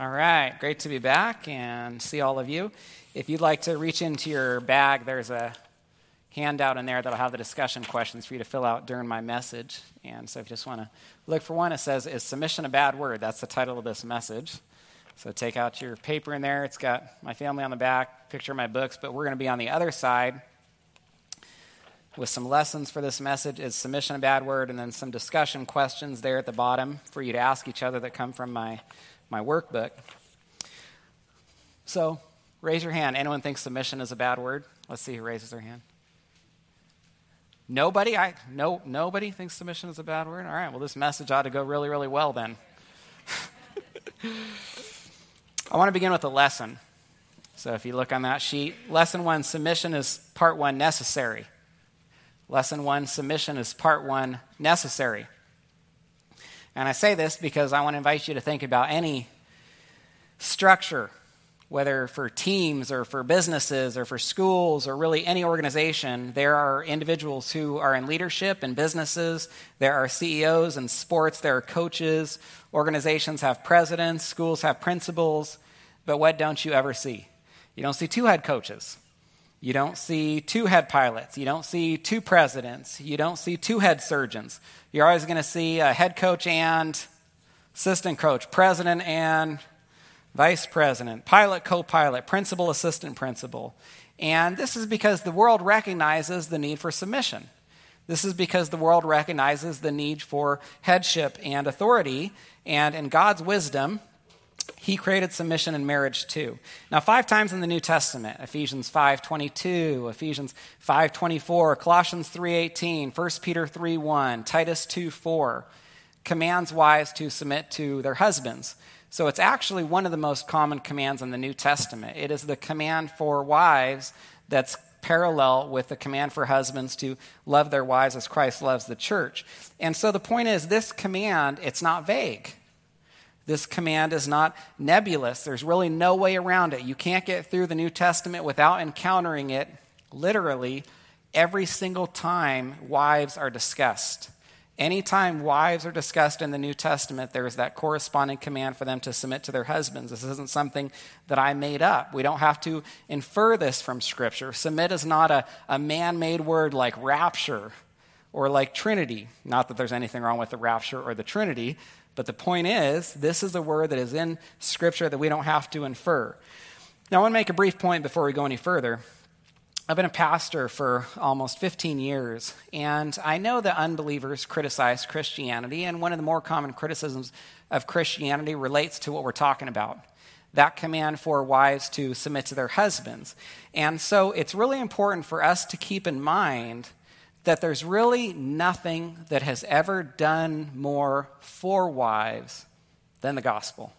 All right, great to be back and see all of you. If you'd like to reach into your bag, there's a handout in there that'll have the discussion questions for you to fill out during my message. And so if you just want to look for one, it says, Is submission a bad word? That's the title of this message. So take out your paper in there. It's got my family on the back, picture of my books, but we're going to be on the other side with some lessons for this message. Is submission a bad word? And then some discussion questions there at the bottom for you to ask each other that come from my my workbook. So, raise your hand. Anyone thinks submission is a bad word? Let's see who raises their hand. Nobody? I no nobody thinks submission is a bad word? All right, well this message ought to go really, really well then. I want to begin with a lesson. So if you look on that sheet, lesson one, submission is part one necessary. Lesson one, submission is part one necessary. And I say this because I want to invite you to think about any structure, whether for teams or for businesses or for schools or really any organization. There are individuals who are in leadership in businesses, there are CEOs in sports, there are coaches, organizations have presidents, schools have principals. But what don't you ever see? You don't see two head coaches. You don't see two head pilots. You don't see two presidents. You don't see two head surgeons. You're always going to see a head coach and assistant coach, president and vice president, pilot, co pilot, principal, assistant principal. And this is because the world recognizes the need for submission. This is because the world recognizes the need for headship and authority. And in God's wisdom, he created submission in marriage too. Now, five times in the New Testament, Ephesians 5.22, Ephesians 5.24, Colossians 3.18, 1 Peter 3.1, Titus 2.4, commands wives to submit to their husbands. So it's actually one of the most common commands in the New Testament. It is the command for wives that's parallel with the command for husbands to love their wives as Christ loves the church. And so the point is, this command, it's not vague. This command is not nebulous. There's really no way around it. You can't get through the New Testament without encountering it literally every single time wives are discussed. Anytime wives are discussed in the New Testament, there is that corresponding command for them to submit to their husbands. This isn't something that I made up. We don't have to infer this from Scripture. Submit is not a, a man made word like rapture or like Trinity. Not that there's anything wrong with the rapture or the Trinity, but the point is, this is a word that is in Scripture that we don't have to infer. Now, I want to make a brief point before we go any further. I've been a pastor for almost 15 years, and I know that unbelievers criticize Christianity, and one of the more common criticisms of Christianity relates to what we're talking about that command for wives to submit to their husbands. And so it's really important for us to keep in mind that there's really nothing that has ever done more for wives than the gospel.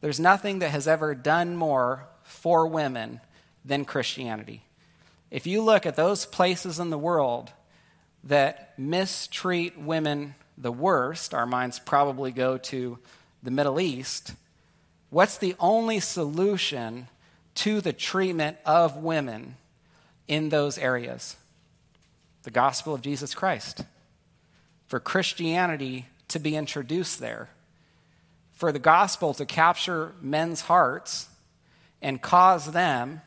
There's nothing that has ever done more for women than Christianity. If you look at those places in the world that mistreat women the worst, our minds probably go to the Middle East. What's the only solution to the treatment of women in those areas? The gospel of Jesus Christ, for Christianity to be introduced there, for the gospel to capture men's hearts and cause them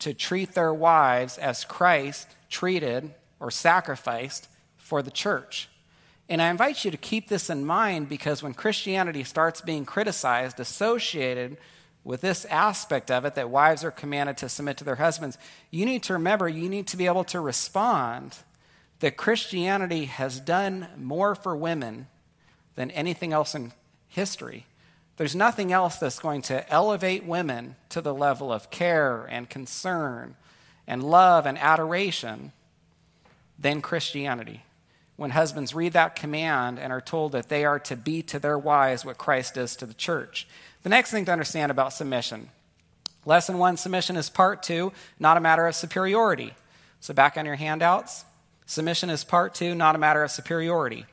to treat their wives as Christ treated or sacrificed for the church. And I invite you to keep this in mind because when Christianity starts being criticized, associated with this aspect of it that wives are commanded to submit to their husbands, you need to remember you need to be able to respond that Christianity has done more for women than anything else in history. There's nothing else that's going to elevate women to the level of care and concern and love and adoration than Christianity. When husbands read that command and are told that they are to be to their wives what Christ is to the church. The next thing to understand about submission lesson one submission is part two, not a matter of superiority. So, back on your handouts, submission is part two, not a matter of superiority.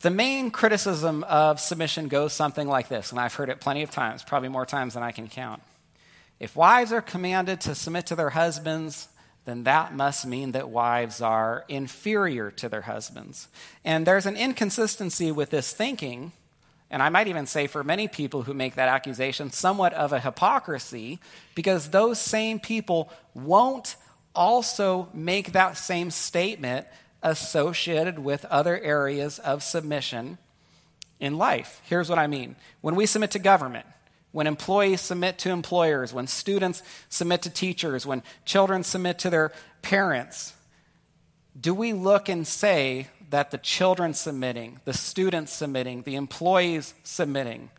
The main criticism of submission goes something like this, and I've heard it plenty of times, probably more times than I can count. If wives are commanded to submit to their husbands, then that must mean that wives are inferior to their husbands. And there's an inconsistency with this thinking and I might even say for many people who make that accusation, somewhat of a hypocrisy, because those same people won't also make that same statement associated with other areas of submission in life. Here's what I mean when we submit to government, when employees submit to employers, when students submit to teachers, when children submit to their parents, do we look and say that the children submitting, the students submitting, the employees submitting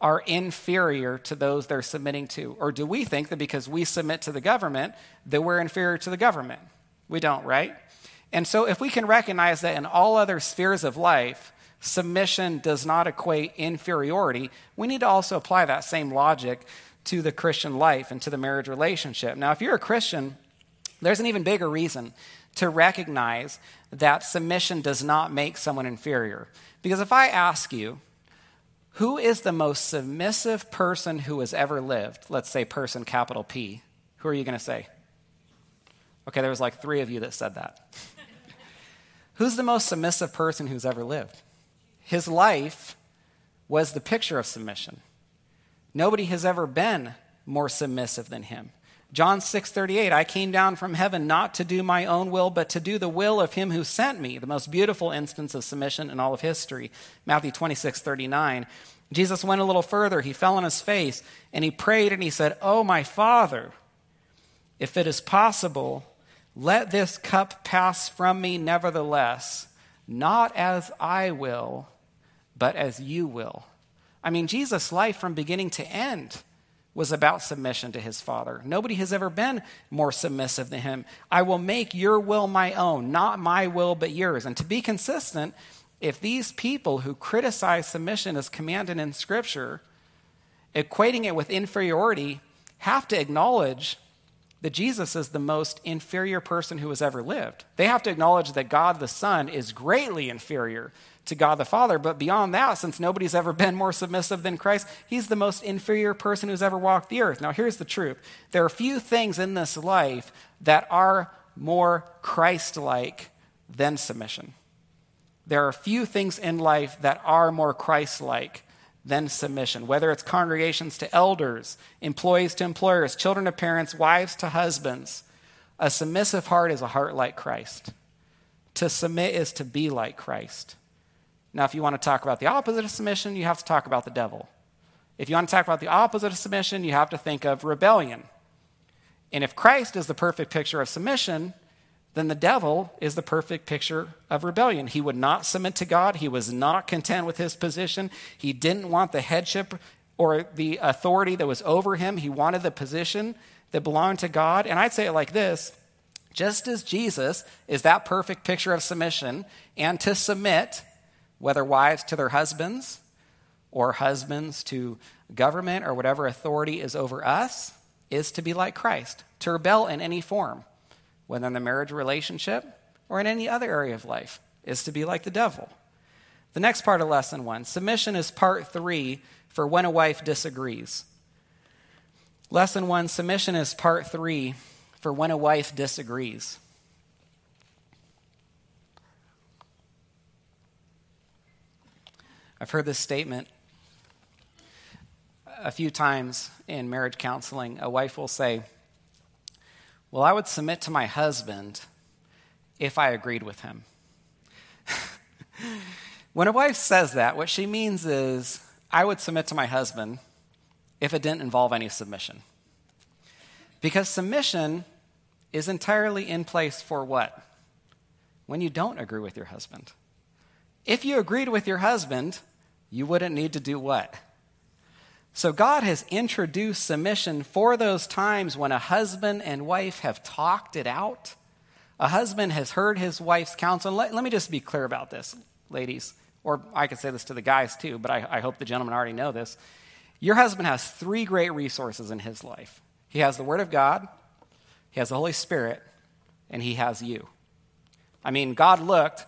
are inferior to those they're submitting to? Or do we think that because we submit to the government, that we're inferior to the government? We don't, right? And so if we can recognize that in all other spheres of life, submission does not equate inferiority, we need to also apply that same logic to the Christian life and to the marriage relationship. Now, if you're a Christian, there's an even bigger reason to recognize that submission does not make someone inferior. Because if I ask you, who is the most submissive person who has ever lived? Let's say person capital P. Who are you going to say? Okay, there was like three of you that said that. Who's the most submissive person who's ever lived? His life was the picture of submission. Nobody has ever been more submissive than him. John 6:38 I came down from heaven not to do my own will but to do the will of him who sent me the most beautiful instance of submission in all of history Matthew 26:39 Jesus went a little further he fell on his face and he prayed and he said oh my father if it is possible let this cup pass from me nevertheless not as I will but as you will I mean Jesus life from beginning to end was about submission to his Father. Nobody has ever been more submissive than him. I will make your will my own, not my will, but yours. And to be consistent, if these people who criticize submission as commanded in Scripture, equating it with inferiority, have to acknowledge that Jesus is the most inferior person who has ever lived. They have to acknowledge that God the Son is greatly inferior to God the Father. But beyond that, since nobody's ever been more submissive than Christ, he's the most inferior person who's ever walked the earth. Now, here's the truth there are few things in this life that are more Christ like than submission. There are few things in life that are more Christ like than submission, whether it's congregations to elders, employees to employers, children to parents, wives to husbands. A submissive heart is a heart like Christ. To submit is to be like Christ. Now, if you want to talk about the opposite of submission, you have to talk about the devil. If you want to talk about the opposite of submission, you have to think of rebellion. And if Christ is the perfect picture of submission, then the devil is the perfect picture of rebellion. He would not submit to God. He was not content with his position. He didn't want the headship or the authority that was over him. He wanted the position that belonged to God. And I'd say it like this just as Jesus is that perfect picture of submission, and to submit whether wives to their husbands or husbands to government or whatever authority is over us, is to be like Christ, to rebel in any form, whether in the marriage relationship or in any other area of life, is to be like the devil. The next part of lesson one submission is part three for when a wife disagrees. Lesson one submission is part three for when a wife disagrees. I've heard this statement a few times in marriage counseling. A wife will say, Well, I would submit to my husband if I agreed with him. when a wife says that, what she means is, I would submit to my husband if it didn't involve any submission. Because submission is entirely in place for what? When you don't agree with your husband. If you agreed with your husband, you wouldn't need to do what? So God has introduced submission for those times when a husband and wife have talked it out. A husband has heard his wife's counsel. Let, let me just be clear about this, ladies, or I could say this to the guys too, but I, I hope the gentlemen already know this. Your husband has three great resources in his life he has the Word of God, he has the Holy Spirit, and he has you. I mean, God looked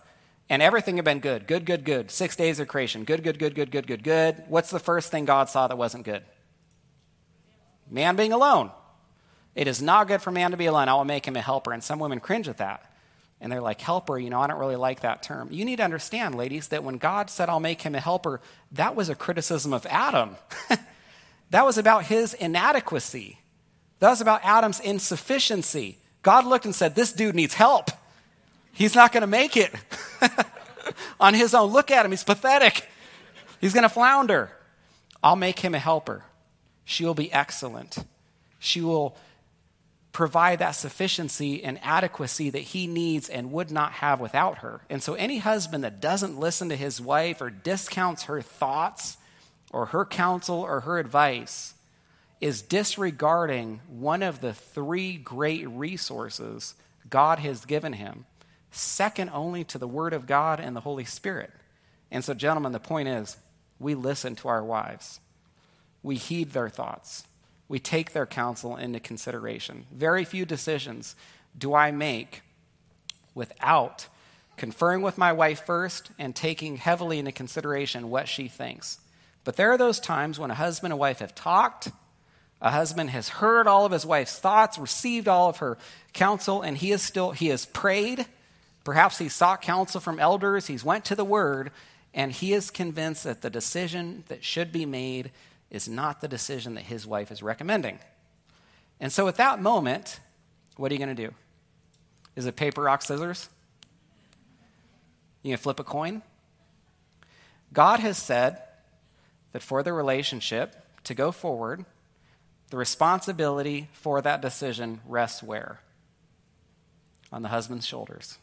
and everything had been good. Good, good, good. Six days of creation. Good, good, good, good, good, good, good. What's the first thing God saw that wasn't good? Man being alone. It is not good for man to be alone. I will make him a helper. And some women cringe at that. And they're like, helper, you know, I don't really like that term. You need to understand, ladies, that when God said, I'll make him a helper, that was a criticism of Adam. that was about his inadequacy. That was about Adam's insufficiency. God looked and said, This dude needs help. He's not going to make it on his own. Look at him. He's pathetic. He's going to flounder. I'll make him a helper. She will be excellent. She will provide that sufficiency and adequacy that he needs and would not have without her. And so, any husband that doesn't listen to his wife or discounts her thoughts or her counsel or her advice is disregarding one of the three great resources God has given him, second only to the Word of God and the Holy Spirit. And so, gentlemen, the point is we listen to our wives, we heed their thoughts, we take their counsel into consideration. Very few decisions do I make without conferring with my wife first and taking heavily into consideration what she thinks. But there are those times when a husband and wife have talked, a husband has heard all of his wife's thoughts, received all of her counsel, and he is still he has prayed. Perhaps he sought counsel from elders, he's went to the word, and he is convinced that the decision that should be made is not the decision that his wife is recommending. And so at that moment, what are you going to do? Is it paper, rock, scissors? You going to flip a coin? God has said that for the relationship to go forward, the responsibility for that decision rests where? On the husband's shoulders.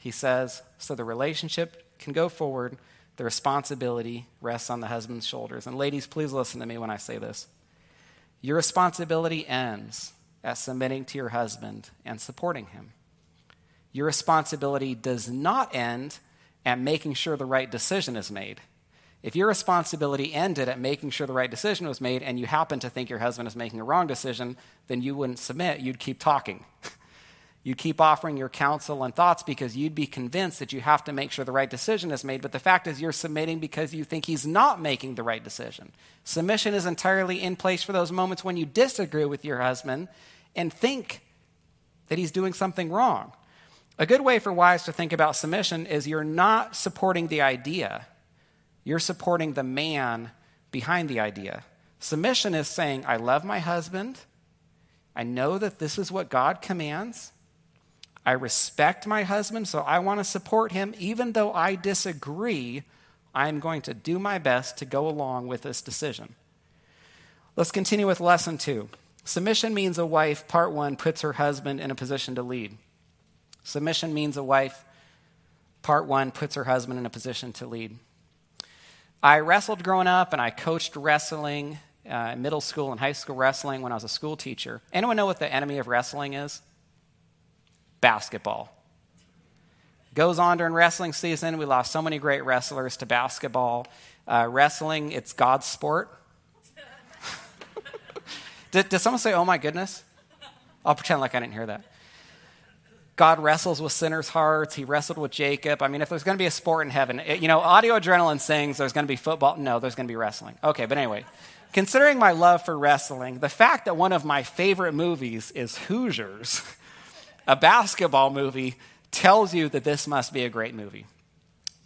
He says, so the relationship can go forward, the responsibility rests on the husband's shoulders. And ladies, please listen to me when I say this. Your responsibility ends at submitting to your husband and supporting him. Your responsibility does not end at making sure the right decision is made. If your responsibility ended at making sure the right decision was made and you happen to think your husband is making a wrong decision, then you wouldn't submit, you'd keep talking. you'd keep offering your counsel and thoughts because you'd be convinced that you have to make sure the right decision is made. But the fact is, you're submitting because you think he's not making the right decision. Submission is entirely in place for those moments when you disagree with your husband and think that he's doing something wrong. A good way for wives to think about submission is you're not supporting the idea you're supporting the man behind the idea. Submission is saying, I love my husband. I know that this is what God commands. I respect my husband, so I want to support him. Even though I disagree, I'm going to do my best to go along with this decision. Let's continue with lesson two. Submission means a wife, part one, puts her husband in a position to lead. Submission means a wife, part one, puts her husband in a position to lead. I wrestled growing up, and I coached wrestling, uh, middle school and high school wrestling when I was a school teacher. Anyone know what the enemy of wrestling is? Basketball. Goes on during wrestling season. We lost so many great wrestlers to basketball. Uh, wrestling, it's God's sport. did, did someone say, oh my goodness? I'll pretend like I didn't hear that. God wrestles with sinners' hearts. He wrestled with Jacob. I mean, if there's going to be a sport in heaven, it, you know, audio adrenaline sings there's going to be football. No, there's going to be wrestling. Okay, but anyway, considering my love for wrestling, the fact that one of my favorite movies is Hoosiers, a basketball movie, tells you that this must be a great movie.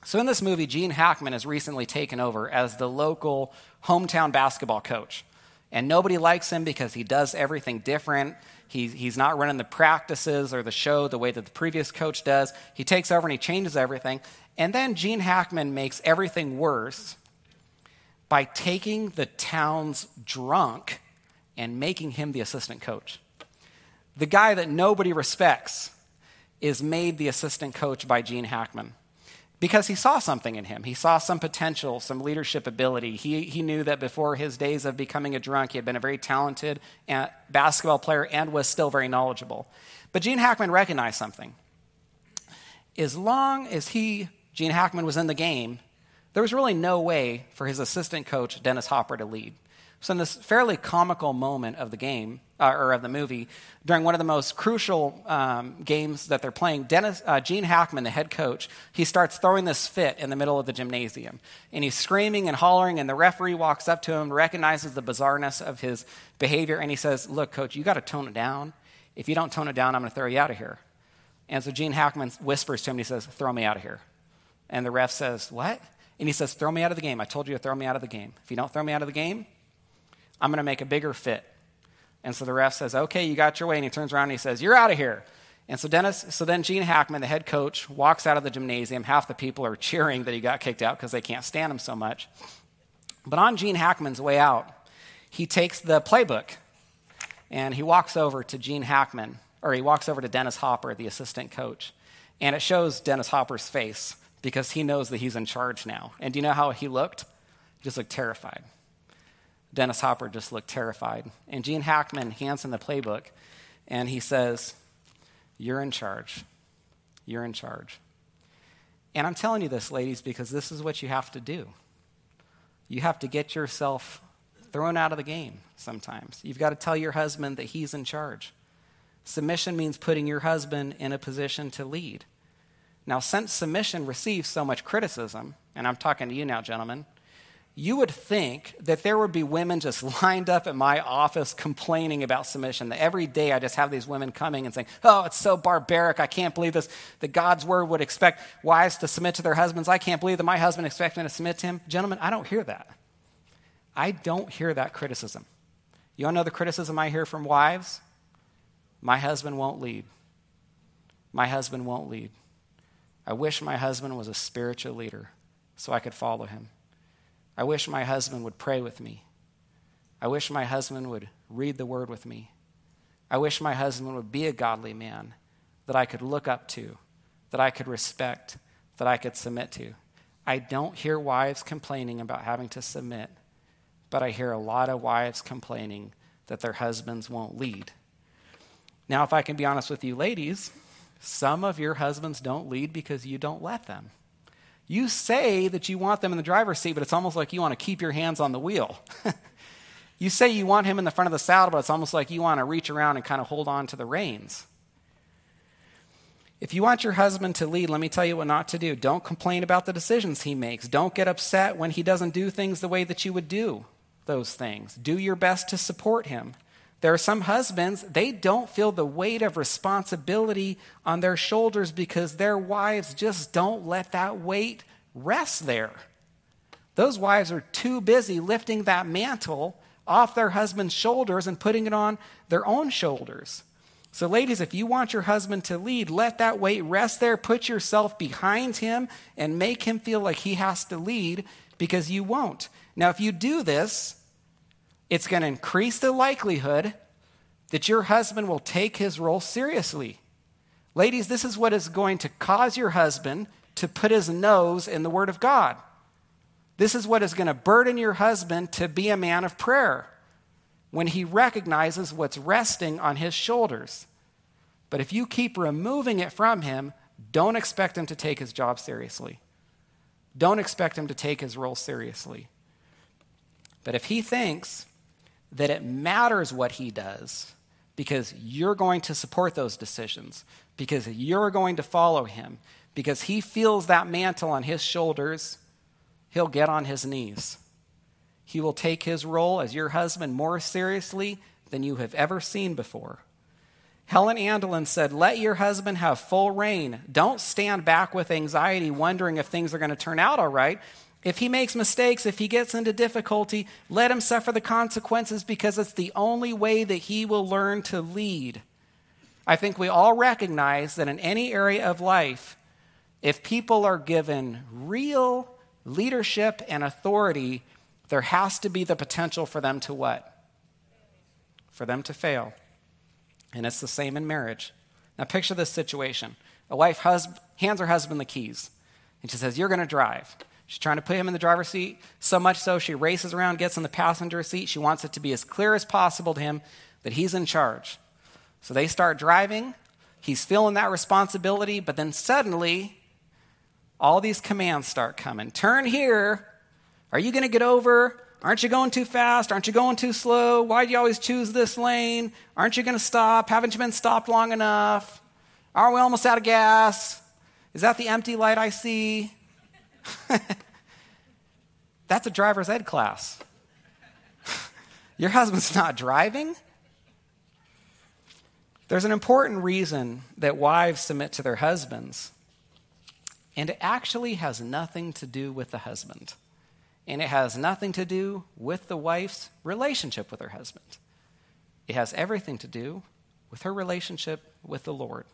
So, in this movie, Gene Hackman has recently taken over as the local hometown basketball coach. And nobody likes him because he does everything different. He, he's not running the practices or the show the way that the previous coach does. He takes over and he changes everything. And then Gene Hackman makes everything worse by taking the town's drunk and making him the assistant coach. The guy that nobody respects is made the assistant coach by Gene Hackman because he saw something in him. He saw some potential, some leadership ability. He, he knew that before his days of becoming a drunk, he had been a very talented uh, basketball player and was still very knowledgeable. But Gene Hackman recognized something. As long as he, Gene Hackman, was in the game, there was really no way for his assistant coach, Dennis Hopper, to lead. So, in this fairly comical moment of the game, uh, or of the movie, during one of the most crucial um, games that they're playing, Dennis, uh, Gene Hackman, the head coach, he starts throwing this fit in the middle of the gymnasium. And he's screaming and hollering, and the referee walks up to him, recognizes the bizarreness of his behavior, and he says, Look, coach, you got to tone it down. If you don't tone it down, I'm going to throw you out of here. And so Gene Hackman whispers to him, and he says, Throw me out of here. And the ref says, What? And he says, Throw me out of the game. I told you to throw me out of the game. If you don't throw me out of the game, I'm going to make a bigger fit. And so the ref says, Okay, you got your way. And he turns around and he says, You're out of here. And so Dennis, so then Gene Hackman, the head coach, walks out of the gymnasium. Half the people are cheering that he got kicked out because they can't stand him so much. But on Gene Hackman's way out, he takes the playbook and he walks over to Gene Hackman, or he walks over to Dennis Hopper, the assistant coach. And it shows Dennis Hopper's face because he knows that he's in charge now. And do you know how he looked? He just looked terrified. Dennis Hopper just looked terrified. And Gene Hackman hands him the playbook and he says, You're in charge. You're in charge. And I'm telling you this, ladies, because this is what you have to do. You have to get yourself thrown out of the game sometimes. You've got to tell your husband that he's in charge. Submission means putting your husband in a position to lead. Now, since submission receives so much criticism, and I'm talking to you now, gentlemen, you would think that there would be women just lined up at my office complaining about submission. That every day I just have these women coming and saying, Oh, it's so barbaric. I can't believe this. That God's word would expect wives to submit to their husbands. I can't believe that my husband expects me to submit to him. Gentlemen, I don't hear that. I don't hear that criticism. You to know the criticism I hear from wives? My husband won't lead. My husband won't lead. I wish my husband was a spiritual leader so I could follow him. I wish my husband would pray with me. I wish my husband would read the word with me. I wish my husband would be a godly man that I could look up to, that I could respect, that I could submit to. I don't hear wives complaining about having to submit, but I hear a lot of wives complaining that their husbands won't lead. Now, if I can be honest with you, ladies, some of your husbands don't lead because you don't let them. You say that you want them in the driver's seat, but it's almost like you want to keep your hands on the wheel. you say you want him in the front of the saddle, but it's almost like you want to reach around and kind of hold on to the reins. If you want your husband to lead, let me tell you what not to do. Don't complain about the decisions he makes. Don't get upset when he doesn't do things the way that you would do those things. Do your best to support him. There are some husbands, they don't feel the weight of responsibility on their shoulders because their wives just don't let that weight rest there. Those wives are too busy lifting that mantle off their husband's shoulders and putting it on their own shoulders. So, ladies, if you want your husband to lead, let that weight rest there. Put yourself behind him and make him feel like he has to lead because you won't. Now, if you do this, it's going to increase the likelihood that your husband will take his role seriously. Ladies, this is what is going to cause your husband to put his nose in the Word of God. This is what is going to burden your husband to be a man of prayer when he recognizes what's resting on his shoulders. But if you keep removing it from him, don't expect him to take his job seriously. Don't expect him to take his role seriously. But if he thinks that it matters what he does because you're going to support those decisions, because you're going to follow him, because he feels that mantle on his shoulders, he'll get on his knees. He will take his role as your husband more seriously than you have ever seen before. Helen Andelin said, Let your husband have full reign. Don't stand back with anxiety, wondering if things are going to turn out all right. If he makes mistakes, if he gets into difficulty, let him suffer the consequences because it's the only way that he will learn to lead. I think we all recognize that in any area of life, if people are given real leadership and authority, there has to be the potential for them to what? For them to fail. And it's the same in marriage. Now, picture this situation a wife hands her husband the keys, and she says, You're going to drive. She's trying to put him in the driver's seat, so much so she races around, gets in the passenger seat. She wants it to be as clear as possible to him that he's in charge. So they start driving. He's feeling that responsibility, but then suddenly, all these commands start coming. Turn here. Are you going to get over? Aren't you going too fast? Aren't you going too slow? Why do you always choose this lane? Aren't you going to stop? Haven't you been stopped long enough? Are we almost out of gas? Is that the empty light I see? That's a driver's ed class. Your husband's not driving? There's an important reason that wives submit to their husbands, and it actually has nothing to do with the husband. And it has nothing to do with the wife's relationship with her husband. It has everything to do with her relationship with the Lord.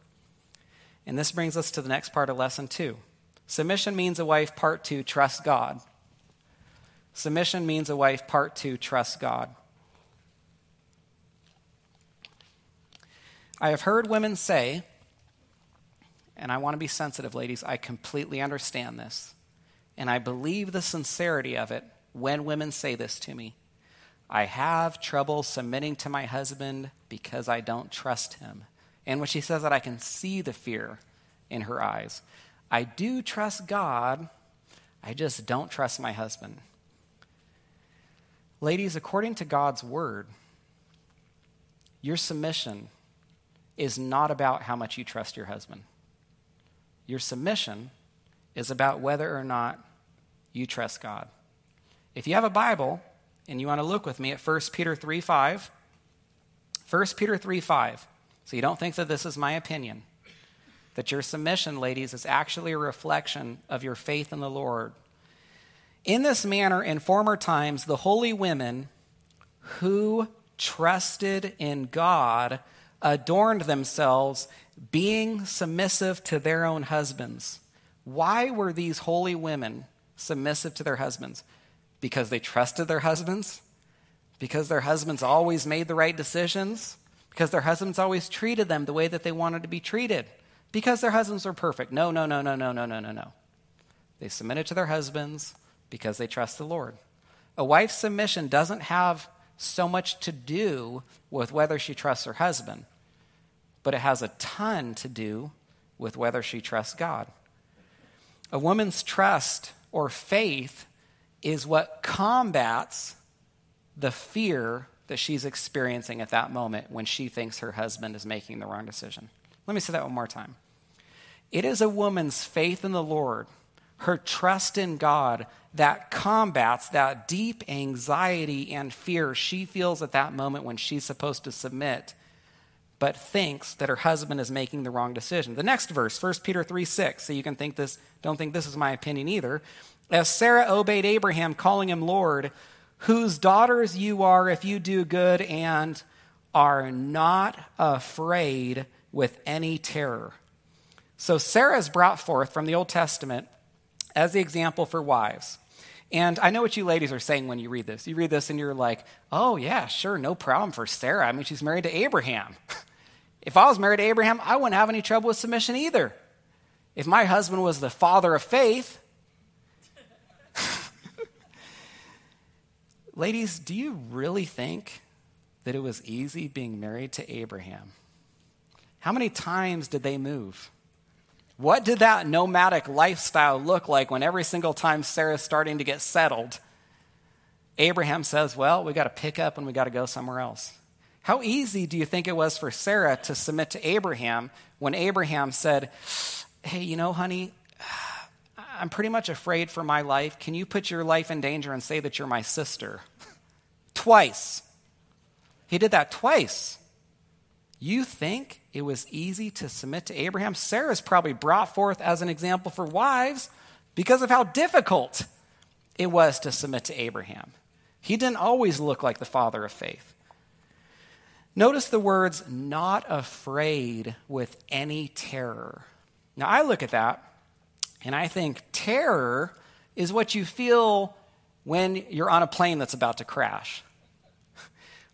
And this brings us to the next part of lesson two. Submission means a wife, part two, trust God. Submission means a wife, part two, trust God. I have heard women say, and I want to be sensitive, ladies, I completely understand this. And I believe the sincerity of it when women say this to me. I have trouble submitting to my husband because I don't trust him. And when she says that, I can see the fear in her eyes. I do trust God, I just don't trust my husband. Ladies, according to God's word, your submission is not about how much you trust your husband. Your submission is about whether or not you trust God. If you have a Bible and you want to look with me at 1 Peter 3 5, 1 Peter 3 5, so you don't think that this is my opinion, that your submission, ladies, is actually a reflection of your faith in the Lord. In this manner, in former times, the holy women who trusted in God adorned themselves, being submissive to their own husbands. Why were these holy women submissive to their husbands? Because they trusted their husbands? Because their husbands always made the right decisions? Because their husbands always treated them the way that they wanted to be treated? Because their husbands were perfect? No, no, no, no, no, no, no, no, no. They submitted to their husbands because they trust the Lord. A wife's submission doesn't have so much to do with whether she trusts her husband, but it has a ton to do with whether she trusts God. A woman's trust or faith is what combats the fear that she's experiencing at that moment when she thinks her husband is making the wrong decision. Let me say that one more time. It is a woman's faith in the Lord, her trust in God, that combats that deep anxiety and fear she feels at that moment when she's supposed to submit, but thinks that her husband is making the wrong decision. The next verse, 1 Peter 3 6, so you can think this, don't think this is my opinion either. As Sarah obeyed Abraham, calling him Lord, whose daughters you are if you do good and are not afraid with any terror. So Sarah is brought forth from the Old Testament as the example for wives. And I know what you ladies are saying when you read this. You read this and you're like, oh, yeah, sure, no problem for Sarah. I mean, she's married to Abraham. if I was married to Abraham, I wouldn't have any trouble with submission either. If my husband was the father of faith, Ladies, do you really think that it was easy being married to Abraham? How many times did they move? What did that nomadic lifestyle look like when every single time Sarah's starting to get settled, Abraham says, Well, we got to pick up and we got to go somewhere else? How easy do you think it was for Sarah to submit to Abraham when Abraham said, Hey, you know, honey, I'm pretty much afraid for my life. Can you put your life in danger and say that you're my sister? twice. He did that twice. You think it was easy to submit to Abraham? Sarah's probably brought forth as an example for wives because of how difficult it was to submit to Abraham. He didn't always look like the father of faith. Notice the words, not afraid with any terror. Now, I look at that and I think terror is what you feel when you're on a plane that's about to crash.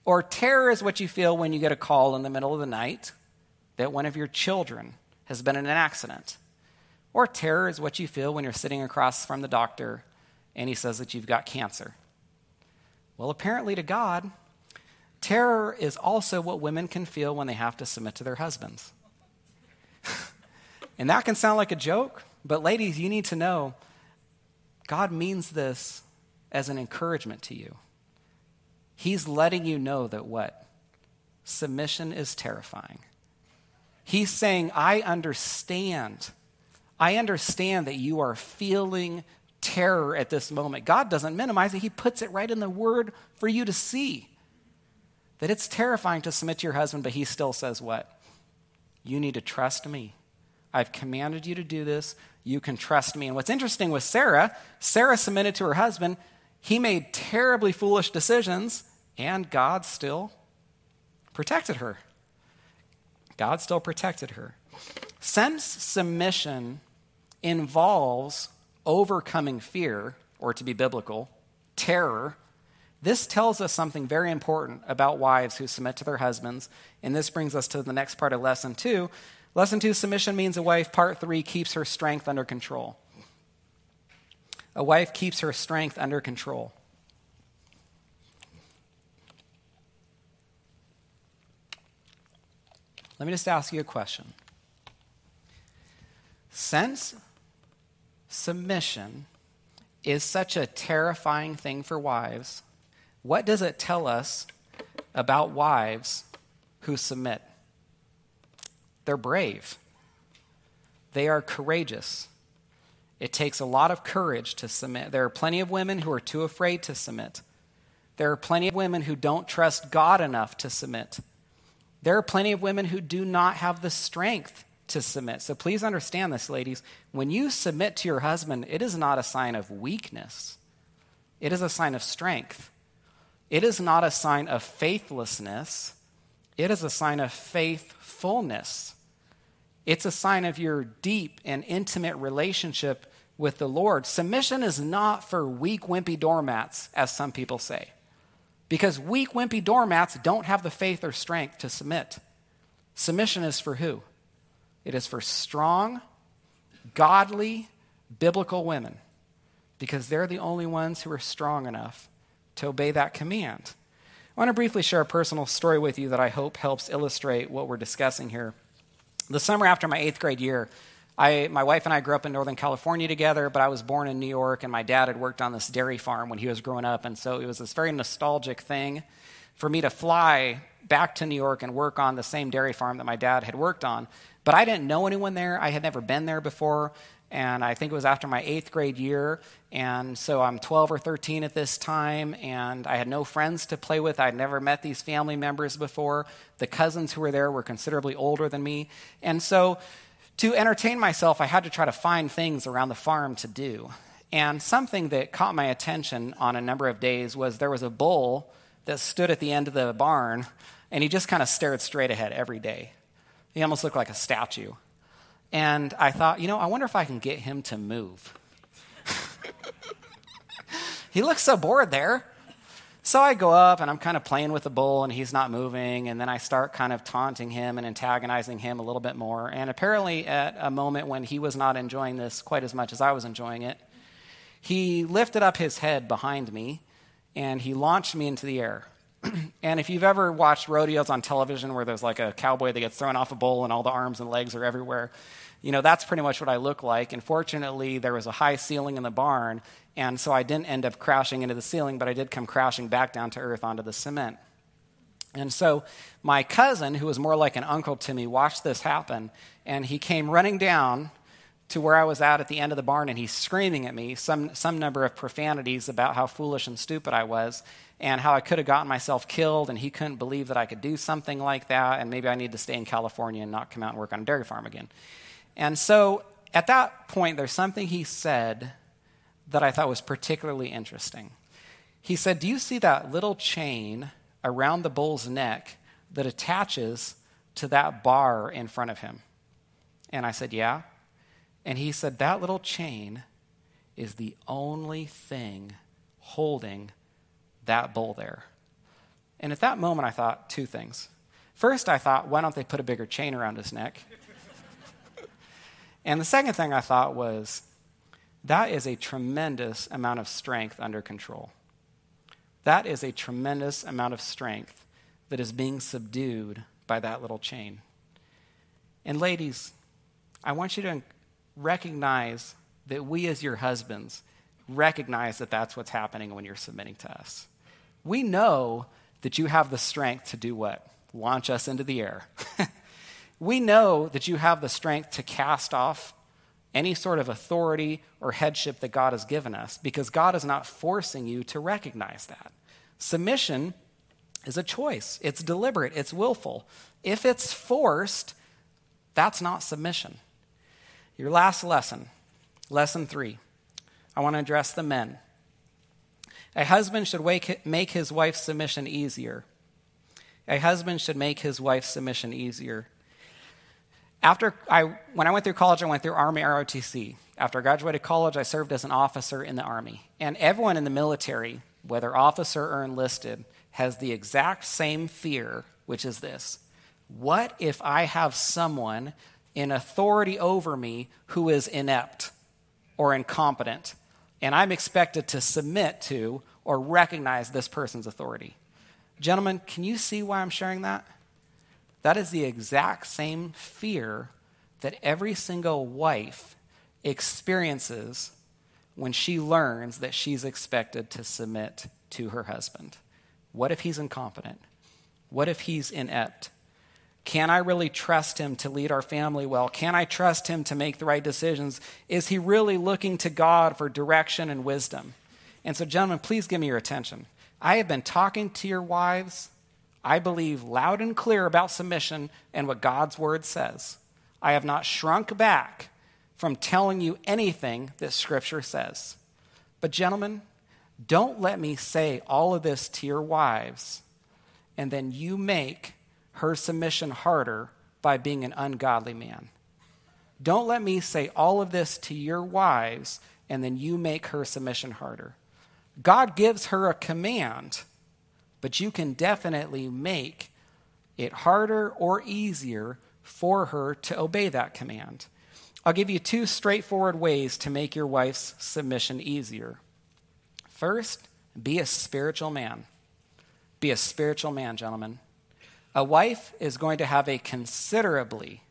Or terror is what you feel when you get a call in the middle of the night that one of your children has been in an accident. Or terror is what you feel when you're sitting across from the doctor and he says that you've got cancer. Well, apparently to God, terror is also what women can feel when they have to submit to their husbands. and that can sound like a joke, but ladies, you need to know God means this as an encouragement to you. He's letting you know that what? Submission is terrifying. He's saying, I understand. I understand that you are feeling terror at this moment. God doesn't minimize it, He puts it right in the word for you to see. That it's terrifying to submit to your husband, but He still says, What? You need to trust me. I've commanded you to do this. You can trust me. And what's interesting with Sarah, Sarah submitted to her husband. He made terribly foolish decisions, and God still protected her. God still protected her. Since submission involves overcoming fear, or to be biblical, terror, this tells us something very important about wives who submit to their husbands. And this brings us to the next part of lesson two. Lesson two submission means a wife. Part three keeps her strength under control. A wife keeps her strength under control. Let me just ask you a question. Since submission is such a terrifying thing for wives, what does it tell us about wives who submit? They're brave, they are courageous. It takes a lot of courage to submit. There are plenty of women who are too afraid to submit. There are plenty of women who don't trust God enough to submit. There are plenty of women who do not have the strength to submit. So please understand this, ladies. When you submit to your husband, it is not a sign of weakness, it is a sign of strength. It is not a sign of faithlessness, it is a sign of faithfulness. It's a sign of your deep and intimate relationship with the Lord. Submission is not for weak, wimpy doormats, as some people say, because weak, wimpy doormats don't have the faith or strength to submit. Submission is for who? It is for strong, godly, biblical women, because they're the only ones who are strong enough to obey that command. I want to briefly share a personal story with you that I hope helps illustrate what we're discussing here. The summer after my eighth grade year, I, my wife and I grew up in Northern California together, but I was born in New York, and my dad had worked on this dairy farm when he was growing up. And so it was this very nostalgic thing for me to fly back to New York and work on the same dairy farm that my dad had worked on. But I didn't know anyone there, I had never been there before and I think it was after my eighth grade year. And so I'm 12 or 13 at this time, and I had no friends to play with. I'd never met these family members before. The cousins who were there were considerably older than me. And so to entertain myself, I had to try to find things around the farm to do. And something that caught my attention on a number of days was there was a bull that stood at the end of the barn, and he just kind of stared straight ahead every day. He almost looked like a statue. And I thought, you know, I wonder if I can get him to move. he looks so bored there. So I go up and I'm kind of playing with the bull and he's not moving. And then I start kind of taunting him and antagonizing him a little bit more. And apparently, at a moment when he was not enjoying this quite as much as I was enjoying it, he lifted up his head behind me and he launched me into the air. and if you've ever watched rodeos on television where there's like a cowboy that gets thrown off a bull and all the arms and legs are everywhere, you know, that's pretty much what I look like. And fortunately, there was a high ceiling in the barn, and so I didn't end up crashing into the ceiling, but I did come crashing back down to earth onto the cement. And so my cousin, who was more like an uncle to me, watched this happen, and he came running down to where I was out at the end of the barn, and he's screaming at me some, some number of profanities about how foolish and stupid I was and how I could have gotten myself killed, and he couldn't believe that I could do something like that, and maybe I need to stay in California and not come out and work on a dairy farm again. And so at that point, there's something he said that I thought was particularly interesting. He said, Do you see that little chain around the bull's neck that attaches to that bar in front of him? And I said, Yeah. And he said, That little chain is the only thing holding that bull there. And at that moment, I thought two things. First, I thought, why don't they put a bigger chain around his neck? and the second thing I thought was, that is a tremendous amount of strength under control. That is a tremendous amount of strength that is being subdued by that little chain. And ladies, I want you to recognize that we, as your husbands, recognize that that's what's happening when you're submitting to us we know that you have the strength to do what? Launch us into the air. we know that you have the strength to cast off any sort of authority or headship that God has given us because God is not forcing you to recognize that. Submission is a choice, it's deliberate, it's willful. If it's forced, That's not submission. Your last lesson, lesson three, I want to address the men. A husband should make his wife's submission easier. A husband should make his wife's submission easier. After I, when I went through college, I went through Army ROTC. After I graduated college, I served as an officer in the Army. And everyone in the military, whether officer or enlisted, has the exact same fear, which is this What if I have someone in authority over me who is inept or incompetent, and I'm expected to submit to or recognize this person's authority? Gentlemen, can you see why I'm sharing that? That is the exact same fear that every single wife experiences when she learns that she's expected to submit to her husband. What if he's incompetent? What if he's inept? Can I really trust him to lead our family well? Can I trust him to make the right decisions? Is he really looking to God for direction and wisdom? And so, gentlemen, please give me your attention. I have been talking to your wives, I believe, loud and clear about submission and what God's word says. I have not shrunk back from telling you anything that Scripture says. But, gentlemen, don't let me say all of this to your wives and then you make her submission harder by being an ungodly man. Don't let me say all of this to your wives and then you make her submission harder. God gives her a command, but you can definitely make it harder or easier for her to obey that command. I'll give you two straightforward ways to make your wife's submission easier. First, be a spiritual man. Be a spiritual man, gentlemen. A wife is going to have a considerably,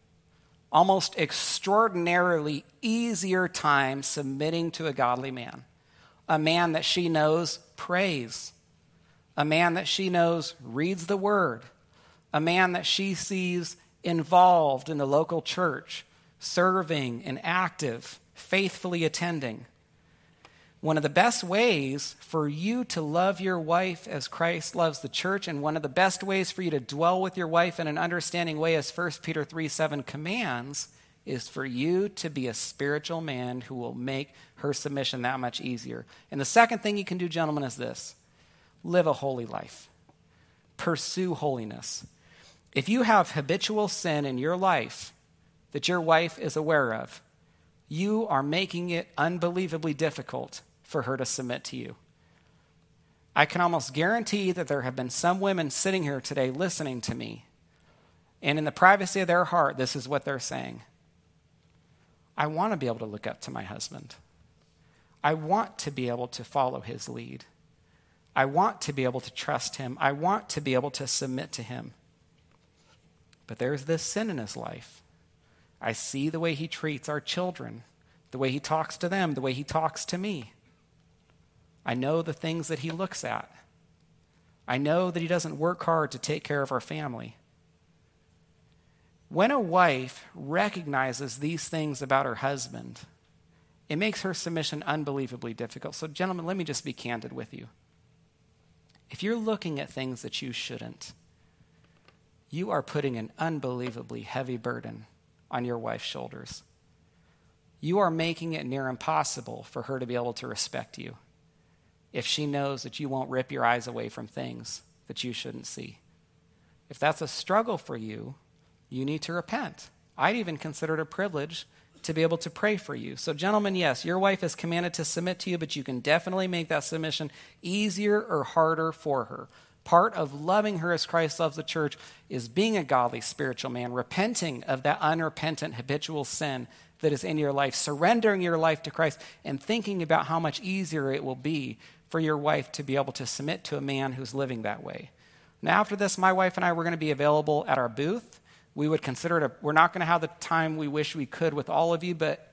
almost extraordinarily easier time submitting to a godly man. A man that she knows prays, a man that she knows reads the word, a man that she sees involved in the local church, serving and active, faithfully attending one of the best ways for you to love your wife as Christ loves the church, and one of the best ways for you to dwell with your wife in an understanding way, as 1 Peter 3 7 commands, is for you to be a spiritual man who will make her submission that much easier. And the second thing you can do, gentlemen, is this live a holy life, pursue holiness. If you have habitual sin in your life that your wife is aware of, you are making it unbelievably difficult for her to submit to you. I can almost guarantee that there have been some women sitting here today listening to me, and in the privacy of their heart, this is what they're saying I want to be able to look up to my husband. I want to be able to follow his lead. I want to be able to trust him. I want to be able to submit to him. But there's this sin in his life. I see the way he treats our children, the way he talks to them, the way he talks to me. I know the things that he looks at. I know that he doesn't work hard to take care of our family. When a wife recognizes these things about her husband, it makes her submission unbelievably difficult. So, gentlemen, let me just be candid with you. If you're looking at things that you shouldn't, you are putting an unbelievably heavy burden on your wife's shoulders. You are making it near impossible for her to be able to respect you if she knows that you won't rip your eyes away from things that you shouldn't see. If that's a struggle for you, you need to repent. I'd even consider it a privilege to be able to pray for you. So, gentlemen, yes, your wife is commanded to submit to you, but you can definitely make that submission easier or harder for her. Part of loving her as Christ loves the church is being a godly spiritual man, repenting of that unrepentant habitual sin that is in your life, surrendering your life to Christ, and thinking about how much easier it will be for your wife to be able to submit to a man who's living that way. Now, after this, my wife and I were going to be available at our booth. We would consider it a, we're not going to have the time we wish we could with all of you, but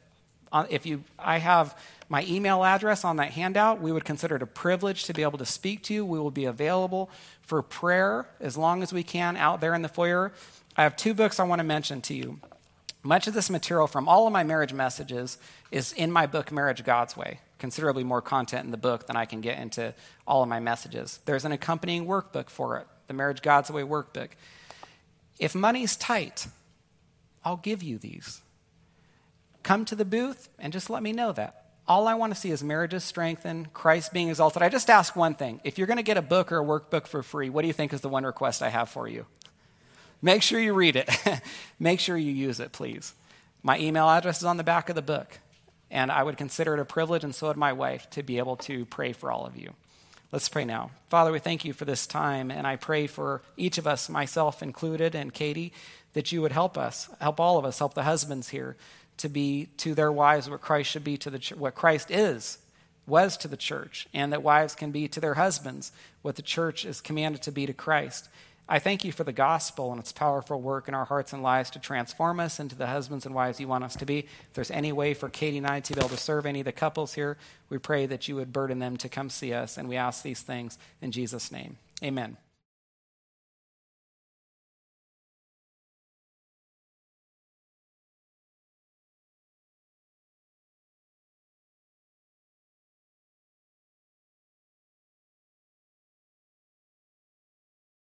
if you, I have my email address on that handout. We would consider it a privilege to be able to speak to you. We will be available for prayer as long as we can out there in the foyer. I have two books I want to mention to you. Much of this material from all of my marriage messages is in my book, Marriage God's Way considerably more content in the book than I can get into all of my messages. There's an accompanying workbook for it, the Marriage God's Way workbook. If money's tight, I'll give you these. Come to the booth and just let me know that. All I want to see is marriages strengthened, Christ being exalted. I just ask one thing. If you're going to get a book or a workbook for free, what do you think is the one request I have for you? Make sure you read it. Make sure you use it, please. My email address is on the back of the book, and I would consider it a privilege, and so would my wife, to be able to pray for all of you. Let's pray now. Father, we thank you for this time, and I pray for each of us, myself included, and Katie, that you would help us, help all of us, help the husbands here to be to their wives what Christ should be to the what Christ is was to the church, and that wives can be to their husbands what the church is commanded to be to Christ. I thank you for the gospel and its powerful work in our hearts and lives to transform us into the husbands and wives you want us to be. If there's any way for Katie and I to be able to serve any of the couples here, we pray that you would burden them to come see us, and we ask these things in Jesus' name. Amen.